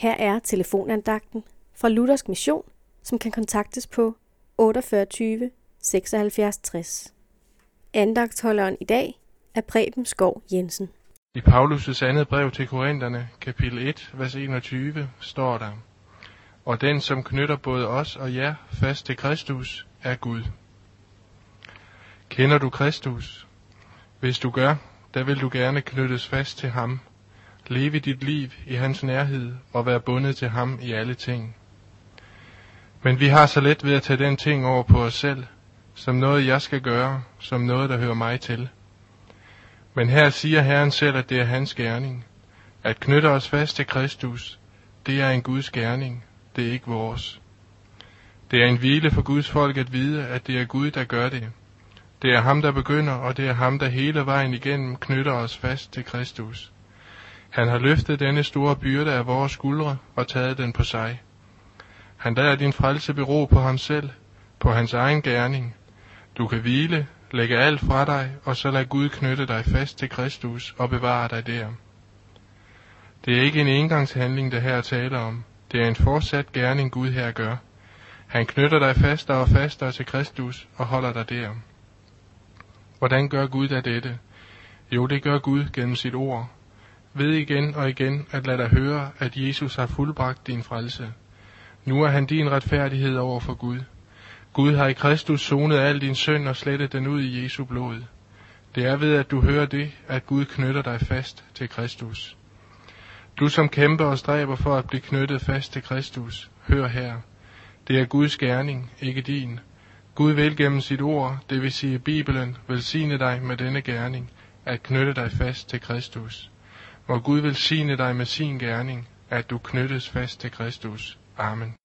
Her er telefonandagten fra Luthersk Mission, som kan kontaktes på 48 76 60. Andagtholderen i dag er Preben Skov Jensen. I Paulus' andet brev til Korintherne, kapitel 1, vers 21, står der, Og den, som knytter både os og jer fast til Kristus, er Gud. Kender du Kristus? Hvis du gør, der vil du gerne knyttes fast til ham, leve dit liv i hans nærhed og være bundet til ham i alle ting. Men vi har så let ved at tage den ting over på os selv, som noget jeg skal gøre, som noget der hører mig til. Men her siger Herren selv, at det er hans gerning. At knytte os fast til Kristus, det er en Guds gerning, det er ikke vores. Det er en hvile for Guds folk at vide, at det er Gud, der gør det. Det er ham, der begynder, og det er ham, der hele vejen igennem knytter os fast til Kristus. Han har løftet denne store byrde af vores skuldre og taget den på sig. Han lader din frelse bero på ham selv, på hans egen gerning. Du kan hvile, lægge alt fra dig, og så lad Gud knytte dig fast til Kristus og bevare dig der. Det er ikke en engangshandling, der her taler om. Det er en fortsat gerning, Gud her gør. Han knytter dig fastere og fastere til Kristus og holder dig der. Hvordan gør Gud da dette? Jo, det gør Gud gennem sit ord. Ved igen og igen at lade dig høre, at Jesus har fuldbragt din frelse. Nu er han din retfærdighed over for Gud. Gud har i Kristus sonet al din synd og slettet den ud i Jesu blod. Det er ved, at du hører det, at Gud knytter dig fast til Kristus. Du som kæmper og stræber for at blive knyttet fast til Kristus, hør her. Det er Guds gerning, ikke din. Gud vil gennem sit ord, det vil sige Bibelen, velsigne dig med denne gerning, at knytte dig fast til Kristus. Må Gud velsigne dig med sin gerning, at du knyttes fast til Kristus. Amen.